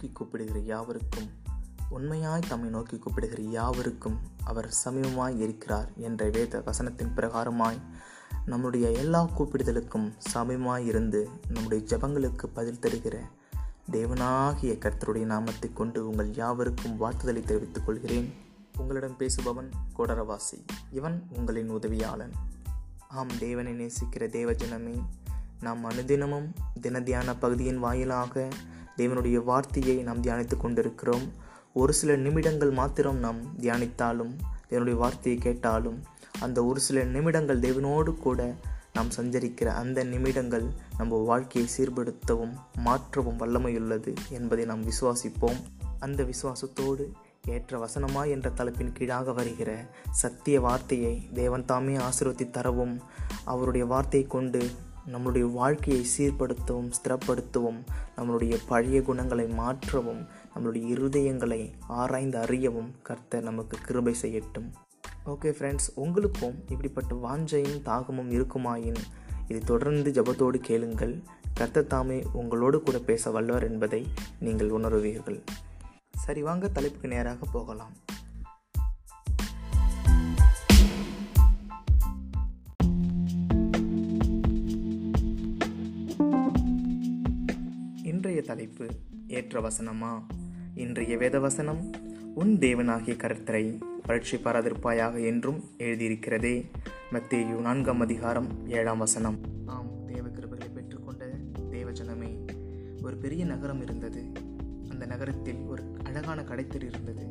நோக்கி கூப்பிடுகிற யாவருக்கும் உண்மையாய் தம்மை நோக்கி கூப்பிடுகிற யாவருக்கும் அவர் சமீபமாய் இருக்கிறார் என்ற வேத வசனத்தின் பிரகாரமாய் நம்முடைய எல்லா கூப்பிடுதலுக்கும் சமயமாய் இருந்து நம்முடைய ஜபங்களுக்கு பதில் தருகிற தேவனாகிய கர்த்தருடைய நாமத்தை கொண்டு உங்கள் யாவருக்கும் வாழ்த்துதலை தெரிவித்துக் கொள்கிறேன். உங்களிடம் பேசுபவன் கோடரவாசி. இவன் உங்களின் உதவியாளன். ஆம் தேவனை நேசிக்கிற தேவஜனமே நாம் அனுதினமும் தின பகுதியின் வாயிலாக தேவனுடைய வார்த்தையை நாம் தியானித்து கொண்டிருக்கிறோம். ஒரு சில நிமிடங்கள் மாத்திரம் நாம் தியானித்தாலும் தேவனுடைய வார்த்தையை கேட்டாலும் அந்த ஒரு சில நிமிடங்கள் தேவனோடு கூட நாம் சஞ்சரிக்கிற அந்த நிமிடங்கள் நம்ம வாழ்க்கையை சீர்படுத்தவும் மாற்றவும் வல்லமையுள்ளது என்பதை நாம் விசுவாசிப்போம். அந்த விசுவாசத்தோடு ஏற்ற வசனமா என்ற தலைப்பின் கீழாக வருகிற சத்திய வார்த்தையை தேவன் தாமே ஆசிர்வத்தி தரவும் அவருடைய வார்த்தையை கொண்டு நம்மளுடைய வாழ்க்கையை சீர்படுத்தவும் ஸ்திரப்படுத்தவும் நம்மளுடைய பழைய குணங்களை மாற்றவும் நம்மளுடைய இருதயங்களை ஆராய்ந்து அறியவும் கர்த்தர் நமக்கு கிருபை செய்யட்டும். ஓகே ஃப்ரெண்ட்ஸ் உங்களுக்கும் இப்படிப்பட்ட வாஞ்சையும் தாகமும் இருக்குமாயின் இதை தொடர்ந்து ஜபத்தோடு கேளுங்கள். கர்த்தர் தாமே உங்களோடு கூட பேச வல்லவர் என்பதை நீங்கள் உணருவீர்கள். சரி வாங்க தலைப்புக்கு நேராக போகலாம். இன்றைய தலைப்பு ஏற்ற வசனமா? இன்றைய வேத வசனம் உன் தேவனாகிய கருத்தரை பரட்சி பாராதிருப்பாயாக என்றும் எழுதியிருக்கிறதே மத்தேயு நான்காம் அதிகாரம் ஏழாம் வசனம். ஆம் தேவ கிருபைகளை பெற்றுக்கொண்ட தேவஜனமே ஒரு பெரிய நகரம் இருந்தது. அந்த நகரத்தில் ஒரு அழகான கடைத்தெரு இருந்தது.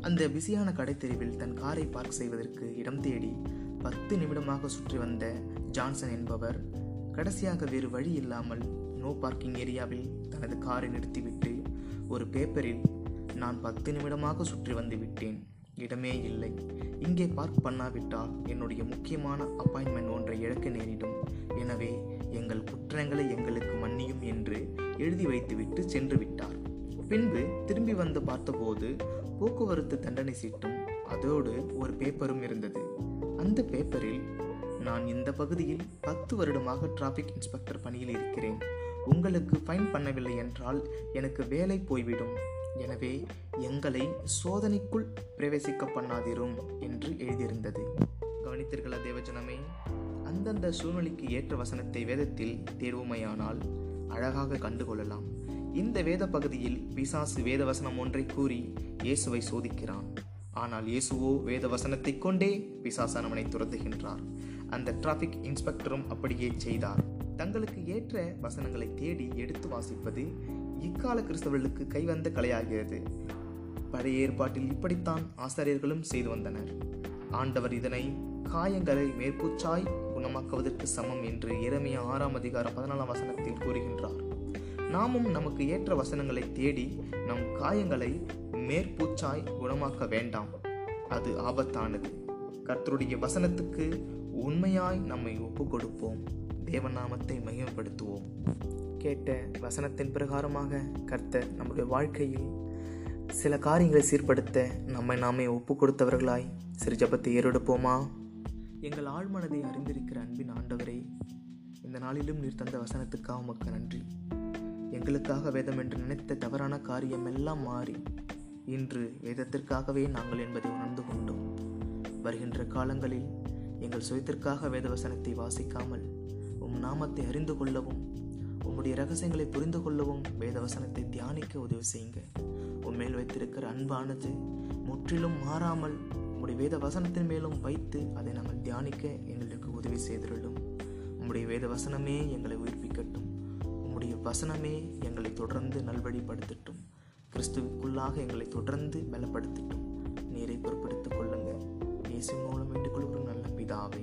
அந்த பிஸியான கடைத்தெருவில் தன் காரை பார்க் செய்வதற்கு இடம் தேடி பத்து நிமிடமாக சுற்றி வந்த ஜான்சன் என்பவர் கடைசியாக வேறு வழி இல்லாமல் நோ பார்க்கிங் ஏரியாவில் தனது காரை நிறுத்திவிட்டு ஒரு பேப்பரில் நான் பத்து நிமிடமாக சுற்றி வந்து விட்டேன். இடமே இல்லை. இங்கே பார்க் பண்ணாவிட்டால் என்னுடைய முக்கியமான அப்பாயின்மெண்ட் ஒன்றை இழக்க நேரிடும். எனவே எங்கள் குற்றங்களை எங்களுக்கு மன்னியும் என்று எழுதி வைத்துவிட்டு சென்று விட்டார். பின்பு திரும்பி வந்து பார்த்தபோது போக்குவரத்து தண்டனை சீட்டும் அதோடு ஒரு பேப்பரும் இருந்தது. அந்த பேப்பரில் நான் இந்த பகுதியில் பத்து வருடமாக டிராஃபிக் இன்ஸ்பெக்டர் பணியில் இருக்கிறேன். உங்களுக்கு ஃபைன் பண்ணவில்லை என்றால் எனக்கு வேலை போய்விடும். எனவே எங்களை சோதனைக்குள் பிரவேசிக்க பண்ணாதிரும் என்று எழுதியிருந்தது. கவனித்தீர்களா தேவஜனமே? அந்தந்த சூழ்நிலைக்கு ஏற்ற வசனத்தை வேதத்தில் தேர்வுமையானால் அழகாக கண்டுகொள்ளலாம். இந்த வேத பகுதியில் பிசாசு வேத வசனம் ஒன்றை கூறி இயேசுவை சோதிக்கிறான். ஆனால் இயேசுவோ வேத வசனத்தை கொண்டே பிசாசானவனை துரத்துகின்றார். அந்த டிராஃபிக் இன்ஸ்பெக்டரும் அப்படியே செய்தார். தங்களுக்கு ஏற்ற வசனங்களை தேடி எடுத்து வாசிப்பது இக்கால கிறிஸ்தவர்களுக்கு கைவந்த கலையாகிறது. பழைய ஏற்பாட்டில் இப்படித்தான் ஆசிரியர்களும் செய்து வந்தனர். ஆண்டவர் இதனை காயங்களை மேற்பூச்சாய் குணமாக்குவதற்கு சமம் என்று இறமைய ஆறாம் அதிகாரம் பதினாலாம் வசனத்தில் கூறுகின்றார். நாமும் நமக்கு ஏற்ற வசனங்களை தேடி நம் காயங்களை மேற்பூச்சாய் குணமாக்க வேண்டாம். அது ஆபத்தானது. கர்த்தருடைய வசனத்துக்கு உண்மையாய் நம்மை ஒப்பு கொடுப்போம் தேவநாமத்தை மையப்படுத்துவோம் கேட்ட வசனத்தின் பிரகாரமாக கர்த்தர் நம்முடைய வாழ்க்கையில் சில காரியங்களை சீர்படுத்த நம்மை நாமே ஒப்பு கொடுத்தவர்களாய் சிறு ஜபத்தை ஏறெடுப்போமா? எங்கள் ஆழ்மனதை அறிந்திருக்கிற அன்பின் ஆண்டவரே இந்த நாளிலும் நீர் தந்த வசனத்துக்காக உமக்கு நன்றி. எங்களுக்காக வேதம் என்று நினைத்த தவறான காரியம் எல்லாம் மாறி இன்று வேதத்திற்காகவே நாங்கள் என்பதை உணர்ந்து கொண்டோம். வருகின்ற காலங்களில் எங்கள் சுயத்திற்காக வேதவசனத்தை வாசிக்காமல் உம் நாமத்தை அறிந்து கொள்ளவும் உம்முடைய ரகசியங்களை புரிந்து கொள்ளவும் வேதவசனத்தை தியானிக்க உதவி செய்யுங்க. உண்மையில் வைத்திருக்கிற அன்பானது முற்றிலும் மாறாமல் உம்முடைய வேத வசனத்தின் மேலும் வைத்து அதை நாங்கள் தியானிக்க எங்களுக்கு உதவி செய்திருளும். உம்முடைய வேத வசனமே எங்களை உயிர்ப்பிக்கட்டும். உம்முடைய வசனமே எங்களை தொடர்ந்து நல்வழிப்படுத்தட்டும். கிறிஸ்துவுக்குள்ளாக எங்களை தொடர்ந்து பலப்படுத்தட்டும். நீரை பொறுப்படுத்திக் கொள்ளுங்கள் இயேசு மூலம் வேண்டிக் கொள்கிறோம். நல்ல பிதாவே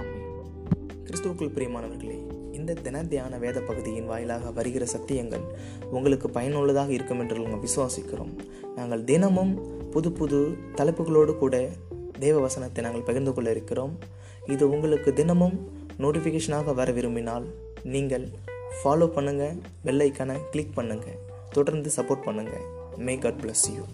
ஆமே கிறிஸ்துவுக்குள் பிரியமானவர்களே இந்த தின தியான வேத பகுதியின் வாயிலாக வருகிற சத்தியங்கள் உங்களுக்கு பயனுள்ளதாக இருக்கும் என்று நாங்கள் விசுவாசிக்கிறோம். நாங்கள் தினமும் புது புது தலைப்புகளோடு கூட தேவ வசனத்தை நாங்கள் பகிர்ந்து கொள்ள இருக்கிறோம். இது உங்களுக்கு தினமும் நோட்டிஃபிகேஷனாக வர விரும்பினால் நீங்கள் ஃபாலோ பண்ணுங்கள் வெள்ளைக்கான கிளிக் பண்ணுங்கள் தொடர்ந்து சப்போர்ட் பண்ணுங்கள் மே காட் பிளஸ் யூ